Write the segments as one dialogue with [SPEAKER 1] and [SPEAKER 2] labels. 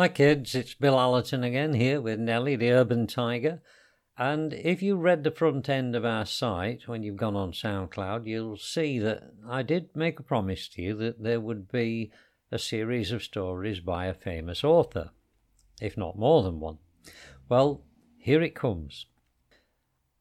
[SPEAKER 1] Hi kids, it's Bill Allerton again here with Nellie, the urban tiger. And if you read the front end of our site when you've gone on SoundCloud, you'll see that I did make a promise to you that there would be a series of stories by a famous author, if not more than one. Well, here it comes.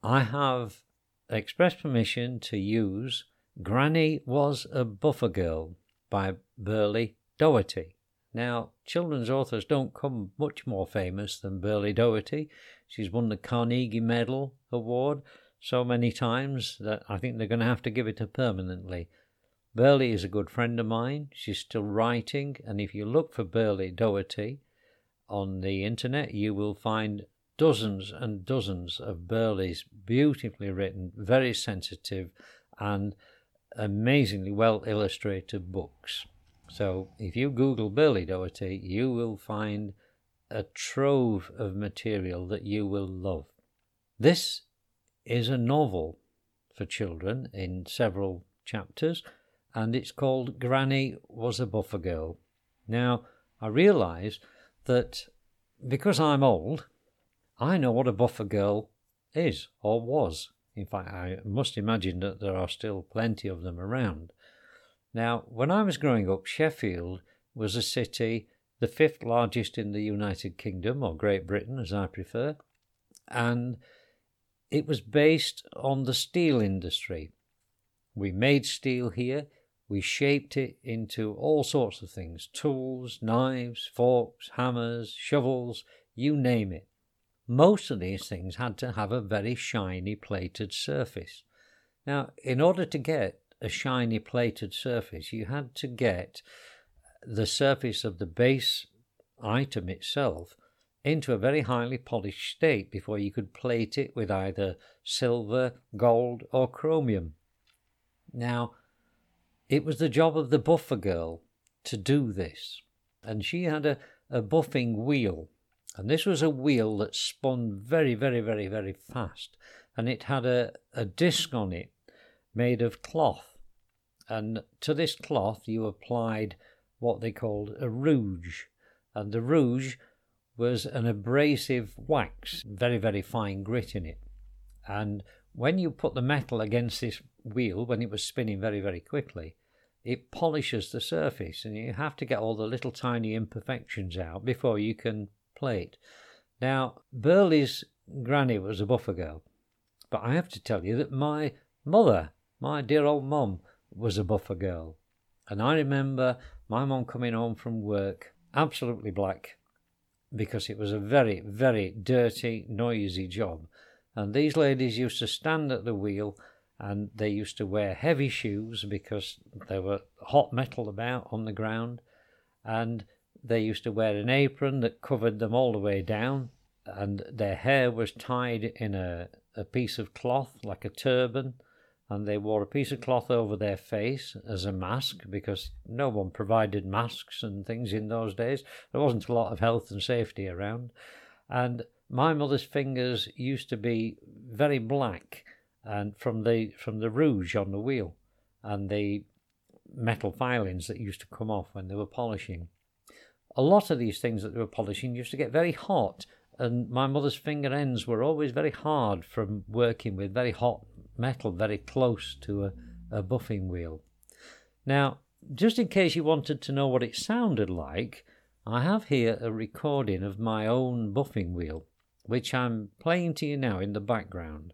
[SPEAKER 1] I have expressed permission to use Granny Was a Buffer Girl by Berlie Doherty. Now, children's authors don't come much more famous than Berlie Doherty. She's won the Carnegie Medal Award so many times that I think they're going to have to give it her permanently. Berlie is a good friend of mine. She's still writing, and if you look for Berlie Doherty on the internet, you will find dozens and dozens of Berlie's beautifully written, very sensitive, and amazingly well illustrated books. So if you Google Berlie Doherty, you will find a trove of material that you will love. This is a novel for children in several chapters, and it's called Granny Was a Buffer Girl. Now, I realise that because I'm old, I know what a buffer girl is or was. In fact, I must imagine that there are still plenty of them around. Now, when I was growing up, Sheffield was a city, the fifth largest in the United Kingdom, or Great Britain as I prefer, and it was based on the steel industry. We made steel here, we shaped it into all sorts of things tools, knives, forks, hammers, shovels, you name it. Most of these things had to have a very shiny plated surface. Now, in order to get a shiny plated surface, you had to get the surface of the base item itself into a very highly polished state before you could plate it with either silver, gold, or chromium. Now, it was the job of the buffer girl to do this, and she had a, a buffing wheel, and this was a wheel that spun very, very, very, very fast, and it had a, a disc on it made of cloth. And to this cloth, you applied what they called a rouge. And the rouge was an abrasive wax, very, very fine grit in it. And when you put the metal against this wheel, when it was spinning very, very quickly, it polishes the surface, and you have to get all the little tiny imperfections out before you can plate. Now, Berlie's granny was a buffer girl, but I have to tell you that my mother my dear old mum was a buffer girl. And I remember my mum coming home from work absolutely black because it was a very, very dirty, noisy job. And these ladies used to stand at the wheel and they used to wear heavy shoes because there were hot metal about on the ground. And they used to wear an apron that covered them all the way down. And their hair was tied in a, a piece of cloth like a turban and they wore a piece of cloth over their face as a mask because no one provided masks and things in those days. There wasn't a lot of health and safety around. And my mother's fingers used to be very black and from the from the rouge on the wheel and the metal filings that used to come off when they were polishing. A lot of these things that they were polishing used to get very hot and my mother's finger ends were always very hard from working with very hot metal very close to a, a buffing wheel. Now, just in case you wanted to know what it sounded like, I have here a recording of my own buffing wheel, which I'm playing to you now in the background.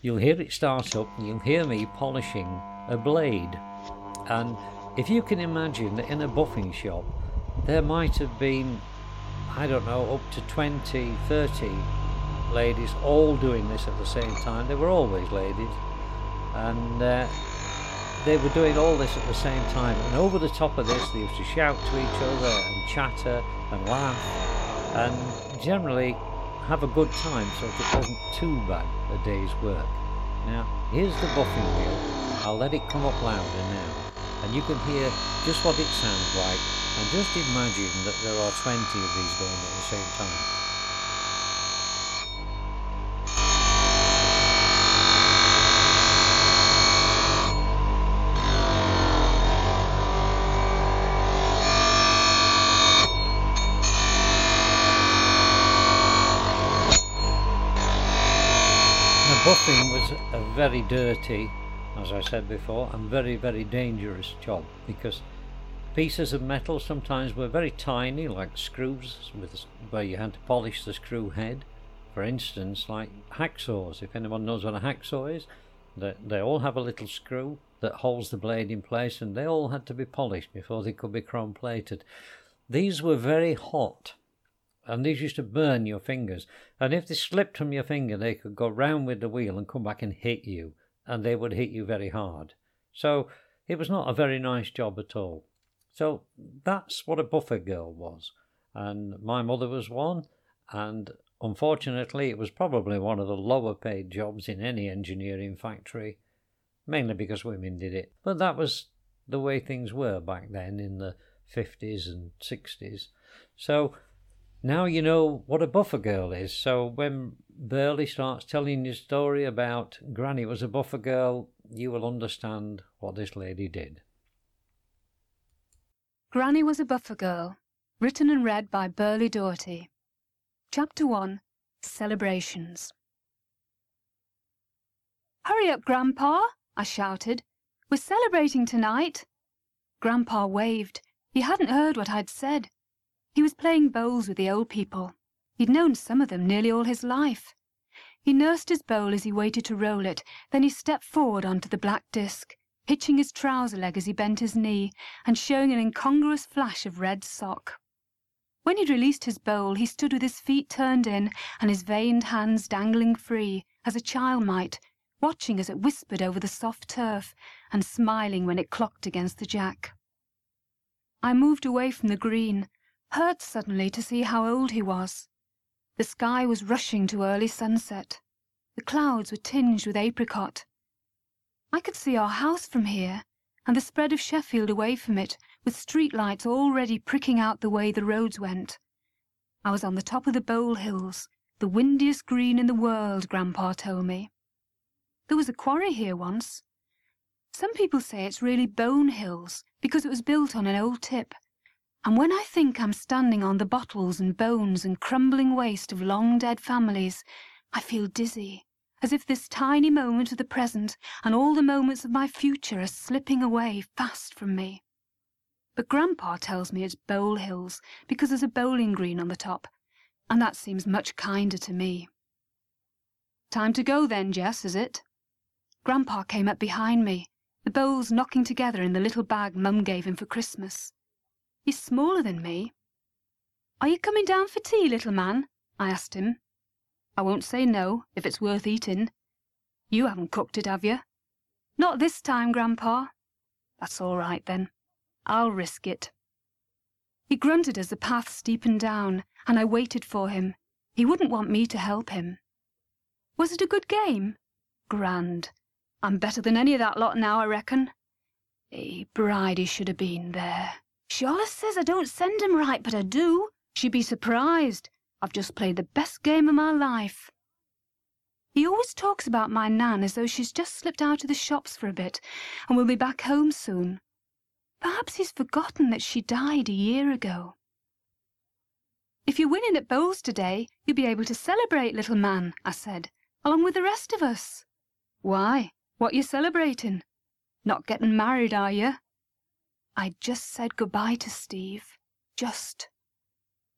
[SPEAKER 1] You'll hear it start up, and you'll hear me polishing a blade. And if you can imagine that in a buffing shop, there might have been, I don't know, up to 20, 30 ladies all doing this at the same time. They were always ladies, and uh, they were doing all this at the same time. And over the top of this, they used to shout to each other and chatter and laugh, and generally have a good time, so it wasn't too bad a day's work. Now, here's the buffing wheel. I'll let it come up louder now, and you can hear just what it sounds like, and just imagine that there are 20 of these going at the same time. Buffing was a very dirty, as I said before, and very, very dangerous job because pieces of metal sometimes were very tiny, like screws, with, where you had to polish the screw head. For instance, like hacksaws. If anyone knows what a hacksaw is, they, they all have a little screw that holds the blade in place, and they all had to be polished before they could be chrome plated. These were very hot and these used to burn your fingers. And if they slipped from your finger, they could go round with the wheel and come back and hit you, and they would hit you very hard. So it was not a very nice job at all. So that's what a buffer girl was. And my mother was one, and unfortunately, it was probably one of the lower paid jobs in any engineering factory, mainly because women did it. But that was the way things were back then in the 50s and 60s. So now you know what a buffer girl is. So when Berlie starts telling his story about Granny was a buffer girl, you will understand what this lady did.
[SPEAKER 2] Granny was a buffer girl, written and read by Berlie Doherty. Chapter 1 Celebrations. Hurry up, Grandpa, I shouted. We're celebrating tonight. Grandpa waved. He hadn't heard what I'd said. He was playing bowls with the old people. He'd known some of them nearly all his life. He nursed his bowl as he waited to roll it, then he stepped forward onto the black disc, hitching his trouser leg as he bent his knee, and showing an incongruous flash of red sock. When he'd released his bowl, he stood with his feet turned in and his veined hands dangling free, as a child might, watching as it whispered over the soft turf, and smiling when it clocked against the jack. I moved away from the green, hurt suddenly to see how old he was. The sky was rushing to early sunset. The clouds were tinged with apricot. I could see our house from here, and the spread of Sheffield away from it, with street lights already pricking out the way the roads went. I was on the top of the Bowl Hills, the windiest green in the world, Grandpa told me. There was a quarry here once. Some people say it's really Bone Hills because it was built on an old tip and when I think I'm standing on the bottles and bones and crumbling waste of long dead families, I feel dizzy, as if this tiny moment of the present and all the moments of my future are slipping away fast from me. But Grandpa tells me it's Bowl Hills because there's a bowling green on the top, and that seems much kinder to me. Time to go then, Jess, is it? Grandpa came up behind me, the bowls knocking together in the little bag Mum gave him for Christmas. He's smaller than me. Are you coming down for tea, little man? I asked him. I won't say no, if it's worth eating. You haven't cooked it, have you? Not this time, Grandpa. That's all right, then. I'll risk it. He grunted as the path steepened down, and I waited for him. He wouldn't want me to help him. Was it a good game? Grand. I'm better than any of that lot now, I reckon. Eh, Bridie should have been there. She allus says I don't send 'em right, but I do. She'd be surprised. I've just played the best game of my life. He always talks about my Nan as though she's just slipped out of the shops for a bit and will be back home soon. Perhaps he's forgotten that she died a year ago. If you're winning at bowls today, you'll be able to celebrate, little man, I said, along with the rest of us. Why? What you celebrating? Not getting married, are you? I just said goodbye to Steve. Just.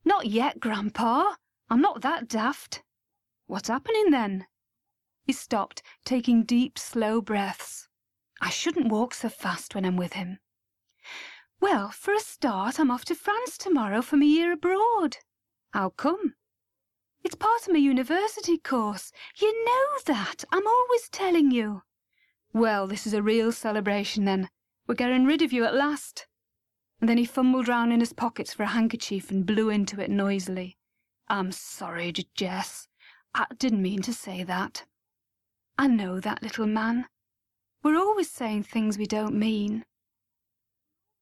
[SPEAKER 2] Not yet, Grandpa. I'm not that daft. What's happening then? He stopped, taking deep, slow breaths. I shouldn't walk so fast when I'm with him. Well, for a start, I'm off to France tomorrow for my year abroad. I'll come? It's part of my university course. You know that. I'm always telling you. Well, this is a real celebration then. We're getting rid of you at last. And then he fumbled round in his pockets for a handkerchief and blew into it noisily. I'm sorry, Jess. I didn't mean to say that. I know that little man. We're always saying things we don't mean.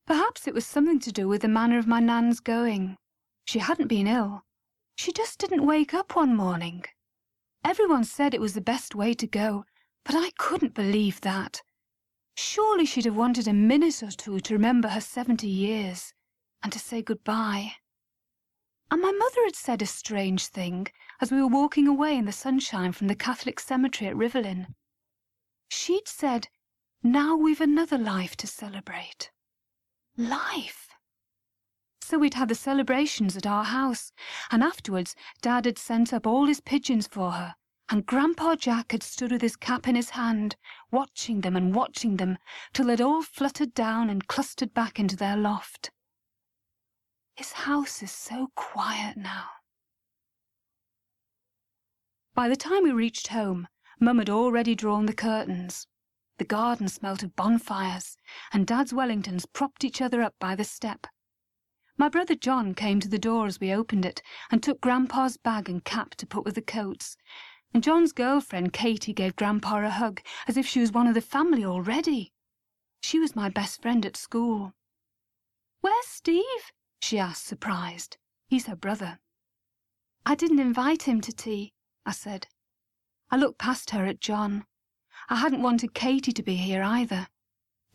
[SPEAKER 2] Perhaps it was something to do with the manner of my Nan's going. She hadn't been ill. She just didn't wake up one morning. Everyone said it was the best way to go, but I couldn't believe that. Surely she'd have wanted a minute or two to remember her seventy years and to say good-bye. And my mother had said a strange thing as we were walking away in the sunshine from the Catholic cemetery at Rivelin. She'd said, Now we've another life to celebrate. Life! So we'd had the celebrations at our house, and afterwards Dad had sent up all his pigeons for her, and Grandpa Jack had stood with his cap in his hand, watching them and watching them till they'd all fluttered down and clustered back into their loft. His house is so quiet now. By the time we reached home, Mum had already drawn the curtains. The garden smelt of bonfires, and Dad's Wellingtons propped each other up by the step. My brother John came to the door as we opened it and took Grandpa's bag and cap to put with the coats, John's girlfriend Katy gave Grandpa a hug as if she was one of the family already. She was my best friend at school. Where's Steve? she asked, surprised. He's her brother. I didn't invite him to tea, I said. I looked past her at John. I hadn't wanted Katy to be here either.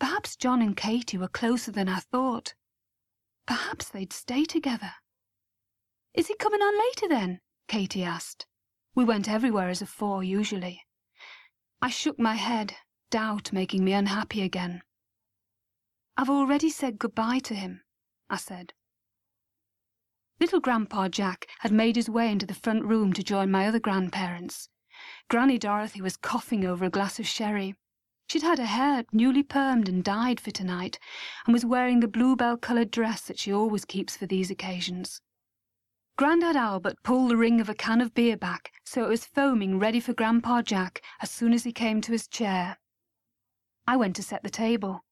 [SPEAKER 2] Perhaps John and Katy were closer than I thought. Perhaps they'd stay together. Is he coming on later then? Katy asked. We went everywhere as a four usually. I shook my head, doubt making me unhappy again. I've already said goodbye to him, I said. Little Grandpa Jack had made his way into the front room to join my other grandparents. Granny Dorothy was coughing over a glass of sherry. She'd had her hair newly permed and dyed for tonight, and was wearing the bluebell-coloured dress that she always keeps for these occasions. Grandad Albert pulled the ring of a can of beer back so it was foaming ready for Grandpa Jack as soon as he came to his chair. I went to set the table.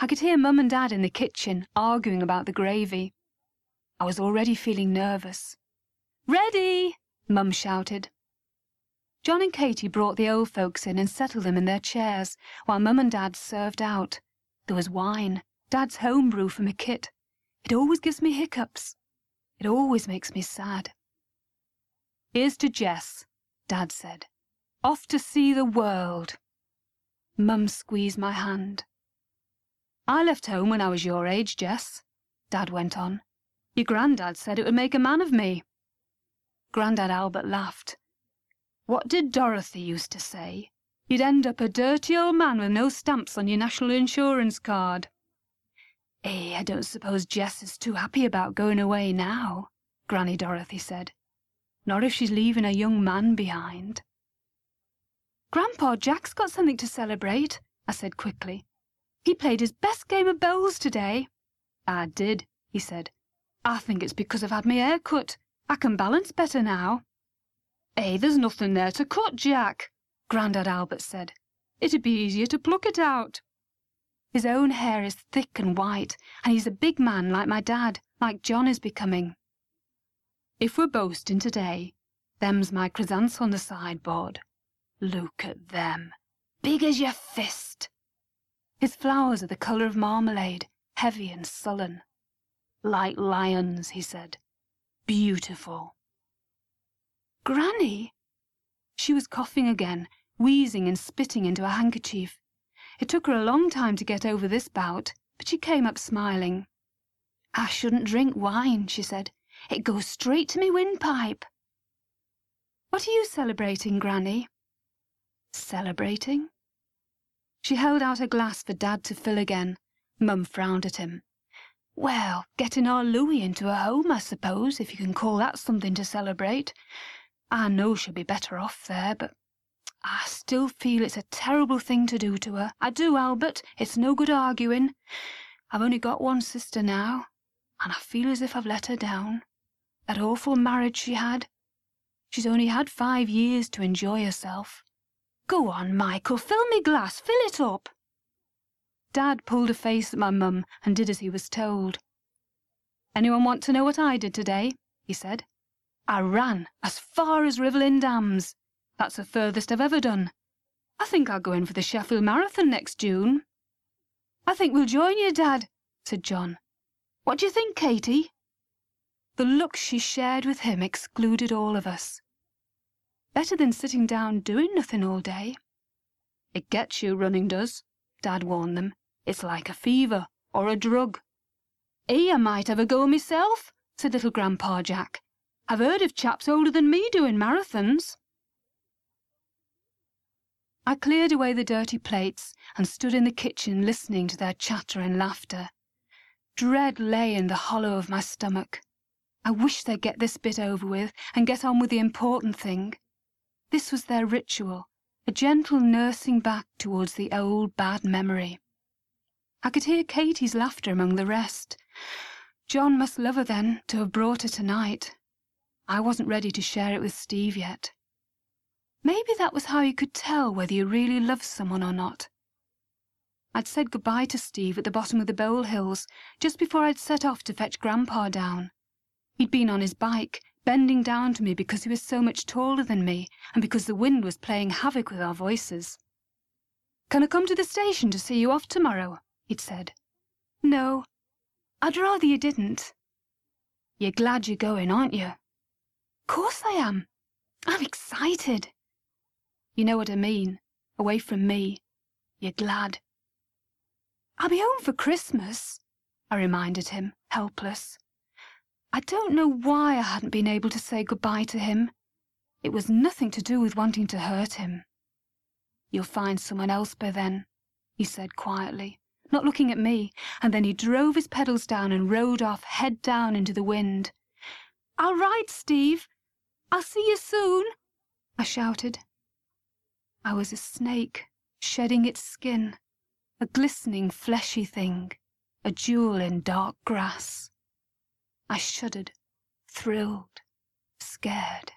[SPEAKER 2] I could hear Mum and Dad in the kitchen arguing about the gravy. I was already feeling nervous. Ready! Mum shouted. John and Katy brought the old folks in and settled them in their chairs, while Mum and Dad served out. There was wine, Dad's home brew from a kit. It always gives me hiccups. It always makes me sad. Here's to Jess, Dad said. Off to see the world. Mum squeezed my hand. I left home when I was your age, Jess, Dad went on. Your granddad said it would make a man of me. Grandad Albert laughed. What did Dorothy used to say? You'd end up a dirty old man with no stamps on your national insurance card. Eh, I don't suppose Jess is too happy about going away now, Granny Dorothy said. Nor if she's leaving a young man behind. Grandpa Jack's got something to celebrate, I said quickly. He played his best game of bowls today. I did, he said. I think it's because I've had my hair cut. I can balance better now. Eh, there's nothing there to cut, Jack, Grandad Albert said. It'd be easier to pluck it out. His own hair is thick and white, and he's a big man like my dad, like John is becoming. If we're boasting today, them's my chrysanthemums on the sideboard. Look at them, big as your fist. His flowers are the colour of marmalade, heavy and sullen. Like lions, he said. Beautiful. Granny! She was coughing again, wheezing and spitting into a handkerchief. It took her a long time to get over this bout, but she came up smiling. I shouldn't drink wine, she said. It goes straight to me windpipe. What are you celebrating, Granny? Celebrating? She held out her glass for Dad to fill again. Mum frowned at him. Well, getting our Louie into a home, I suppose, if you can call that something to celebrate. I know she'll be better off there, but I still feel it's a terrible thing to do to her. I do, Albert. It's no good arguing. I've only got one sister now, and I feel as if I've let her down. That awful marriage she had. She's only had five years to enjoy herself. Go on, Michael, fill me glass, fill it up. Dad pulled a face at my mum and did as he was told. Anyone want to know what I did today? he said. I ran as far as Rivelin Dams. That's the furthest I've ever done. I think I'll go in for the Sheffield Marathon next June. I think we'll join you, Dad, said John. What do you think, Katy? The look she shared with him excluded all of us. Better than sitting down doing nothing all day. It gets you, running does, Dad warned them. It's like a fever or a drug. Eh, I might have a go myself, said little Grandpa Jack. I've heard of chaps older than me doing marathons. I cleared away the dirty plates and stood in the kitchen listening to their chatter and laughter. Dread lay in the hollow of my stomach. I wished they'd get this bit over with and get on with the important thing. This was their ritual, a gentle nursing back towards the old bad memory. I could hear Katie's laughter among the rest. John must love her then to have brought her tonight. I wasn't ready to share it with Steve yet. Maybe that was how you could tell whether you really loved someone or not. I'd said goodbye to Steve at the bottom of the Bowl Hills just before I'd set off to fetch Grandpa down. He'd been on his bike, bending down to me because he was so much taller than me and because the wind was playing havoc with our voices. Can I come to the station to see you off tomorrow? he'd said. No, I'd rather you didn't. You're glad you're going, aren't you? Course I am. I'm excited. You know what I mean. Away from me. You're glad. I'll be home for Christmas, I reminded him, helpless. I don't know why I hadn't been able to say goodbye to him. It was nothing to do with wanting to hurt him. You'll find someone else by then, he said quietly, not looking at me, and then he drove his pedals down and rode off head down into the wind. I'll ride, Steve. I'll see you soon, I shouted. I was a snake, shedding its skin, a glistening fleshy thing, a jewel in dark grass. I shuddered, thrilled, scared.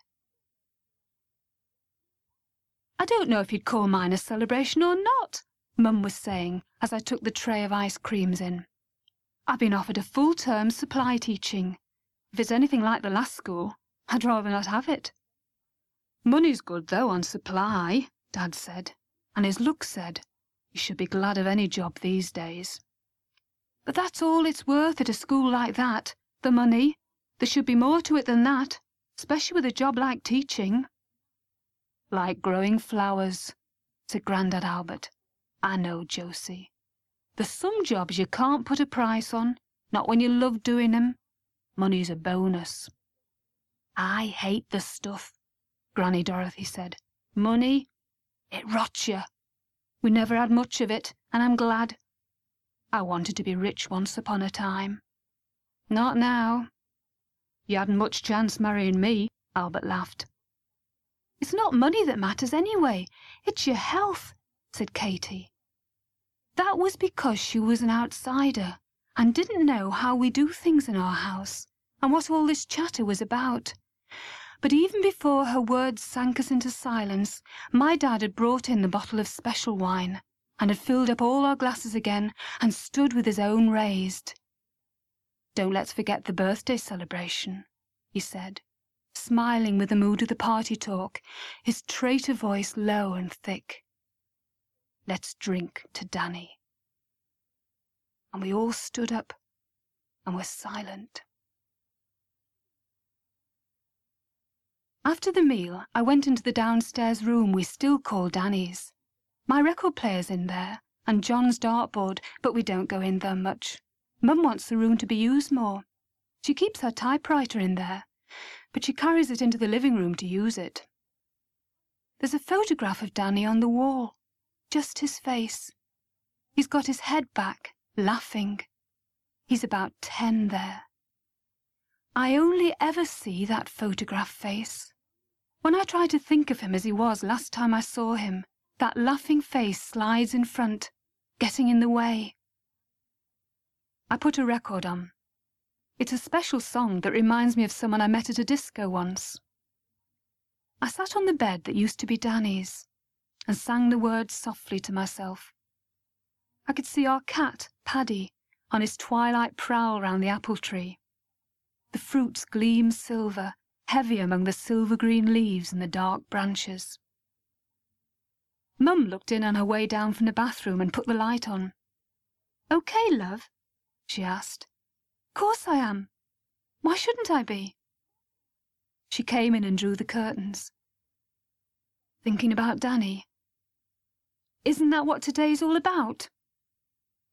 [SPEAKER 2] I don't know if you'd call mine a celebration or not, Mum was saying as I took the tray of ice creams in. I've been offered a full term supply teaching. If it's anything like the last school, I'd rather not have it. Money's good, though, on supply, Dad said, and his look said, you should be glad of any job these days. But that's all it's worth at a school like that, the money. There should be more to it than that, especially with a job like teaching. Like growing flowers, said Grandad Albert. I know, Josie. There's some jobs you can't put a price on, not when you love doing 'em. Money's a bonus. I hate the stuff, Granny Dorothy said. Money, it rots you. We never had much of it, and I'm glad. I wanted to be rich once upon a time. Not now. You hadn't much chance marrying me, Albert laughed. It's not money that matters anyway. It's your health, said Katie. That was because she was an outsider and didn't know how we do things in our house and what all this chatter was about. But even before her words sank us into silence, my dad had brought in the bottle of special wine and had filled up all our glasses again and stood with his own raised. Don't let's forget the birthday celebration, he said, smiling with the mood of the party talk, his traitor voice low and thick. Let's drink to Danny. And we all stood up and were silent. After the meal, I went into the downstairs room we still call Danny's. My record player's in there, and John's dartboard, but we don't go in there much. Mum wants the room to be used more. She keeps her typewriter in there, but she carries it into the living room to use it. There's a photograph of Danny on the wall, just his face. He's got his head back, laughing. He's about ten there. I only ever see that photograph face. When I try to think of him as he was last time I saw him, that laughing face slides in front, getting in the way. I put a record on. It's a special song that reminds me of someone I met at a disco once. I sat on the bed that used to be Danny's and sang the words softly to myself. I could see our cat, Paddy, on his twilight prowl round the apple tree. The fruits gleam silver, heavy among the silver green leaves and the dark branches. Mum looked in on her way down from the bathroom and put the light on. Okay, love? she asked. Course I am. Why shouldn't I be? She came in and drew the curtains. Thinking about Danny. Isn't that what today's all about?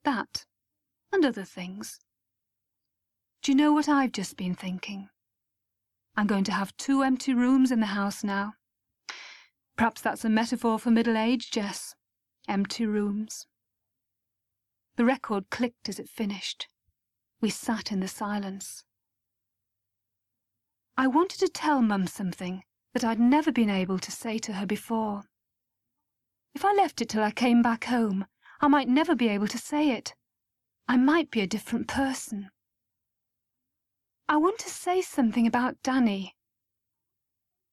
[SPEAKER 2] That, and other things. Do you know what I've just been thinking? I'm going to have two empty rooms in the house now. Perhaps that's a metaphor for middle age, Jess. Empty rooms. The record clicked as it finished. We sat in the silence. I wanted to tell Mum something that I'd never been able to say to her before. If I left it till I came back home, I might never be able to say it. I might be a different person. I want to say something about Danny.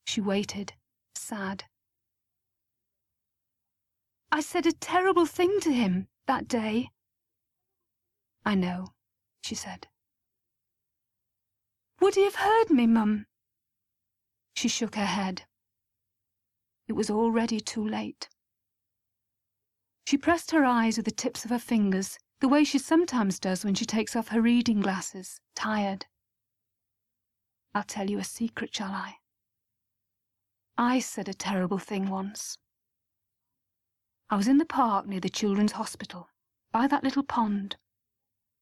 [SPEAKER 2] She waited, sad. I said a terrible thing to him that day. I know, she said. Would he have heard me, Mum? She shook her head. It was already too late. She pressed her eyes with the tips of her fingers, the way she sometimes does when she takes off her reading glasses, tired. I'll tell you a secret, shall I? I said a terrible thing once. I was in the park near the Children's Hospital, by that little pond.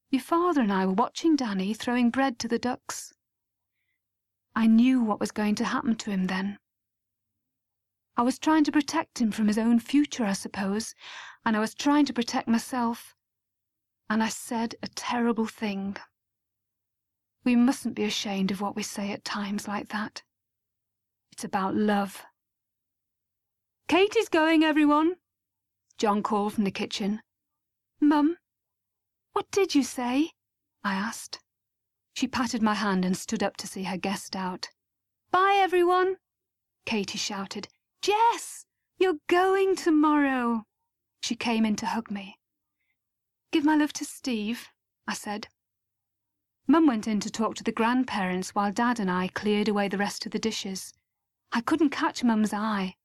[SPEAKER 2] Your father and I were watching Danny throwing bread to the ducks. I knew what was going to happen to him then. I was trying to protect him from his own future, I suppose, and I was trying to protect myself. And I said a terrible thing. We mustn't be ashamed of what we say at times like that. It's about love. Katie's going, everyone, John called from the kitchen. Mum, what did you say? I asked. She patted my hand and stood up to see her guest out. Bye, everyone, Katie shouted. Jess, you're going tomorrow. She came in to hug me. Give my love to Steve, I said. Mum went in to talk to the grandparents while Dad and I cleared away the rest of the dishes. I couldn't catch Mum's eye.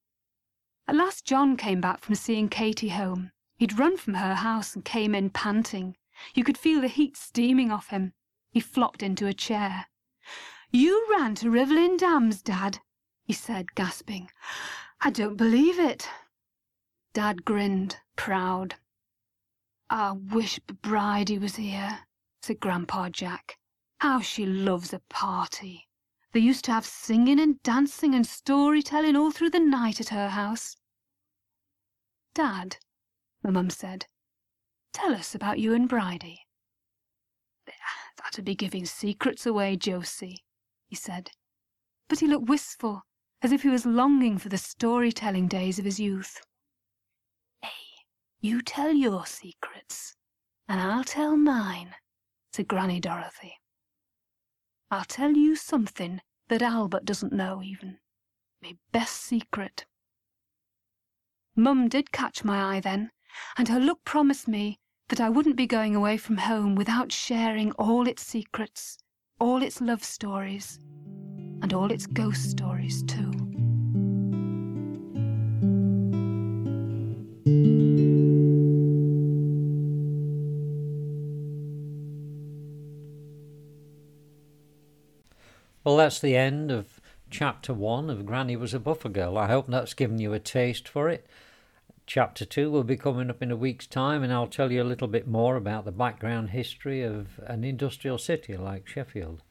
[SPEAKER 2] At last John came back from seeing Katie home. He'd run from her house and came in panting. You could feel the heat steaming off him. He flopped into a chair. You ran to Rivelin Dams, Dad, he said, gasping. I don't believe it. Dad grinned, proud. I wish Bridie was here, said Grandpa Jack. How she loves a party. They used to have singing and dancing and storytelling all through the night at her house. Dad, my mum said, tell us about you and Bridie. That'd be giving secrets away, Josie, he said. But he looked wistful, as if he was longing for the storytelling days of his youth. Hey, you tell your secrets, and I'll tell mine, said Granny Dorothy. I'll tell you something that Albert doesn't know even. My best secret. Mum did catch my eye then, and her look promised me that I wouldn't be going away from home without sharing all its secrets, all its love stories, and all its ghost stories too.
[SPEAKER 1] Well, that's the end of chapter one of Granny Was a Buffer Girl. I hope that's given you a taste for it. Chapter 2 will be coming up in a week's time, and I'll tell you a little bit more about the background history of an industrial city like Sheffield.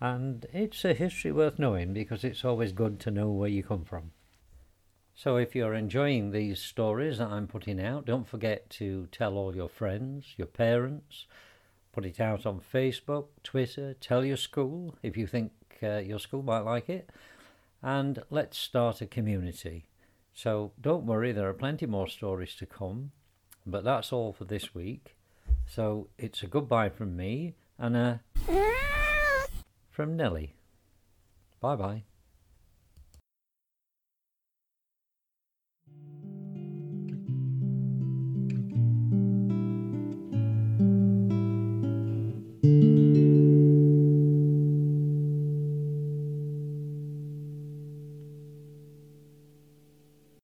[SPEAKER 1] And it's a history worth knowing because it's always good to know where you come from. So if you're enjoying these stories that I'm putting out, don't forget to tell all your friends, your parents, put it out on Facebook, Twitter, tell your school if you think uh, your school might like it, and let's start a community. So don't worry, there are plenty more stories to come. But that's all for this week. So it's a goodbye from me and a from Nellie. Bye bye.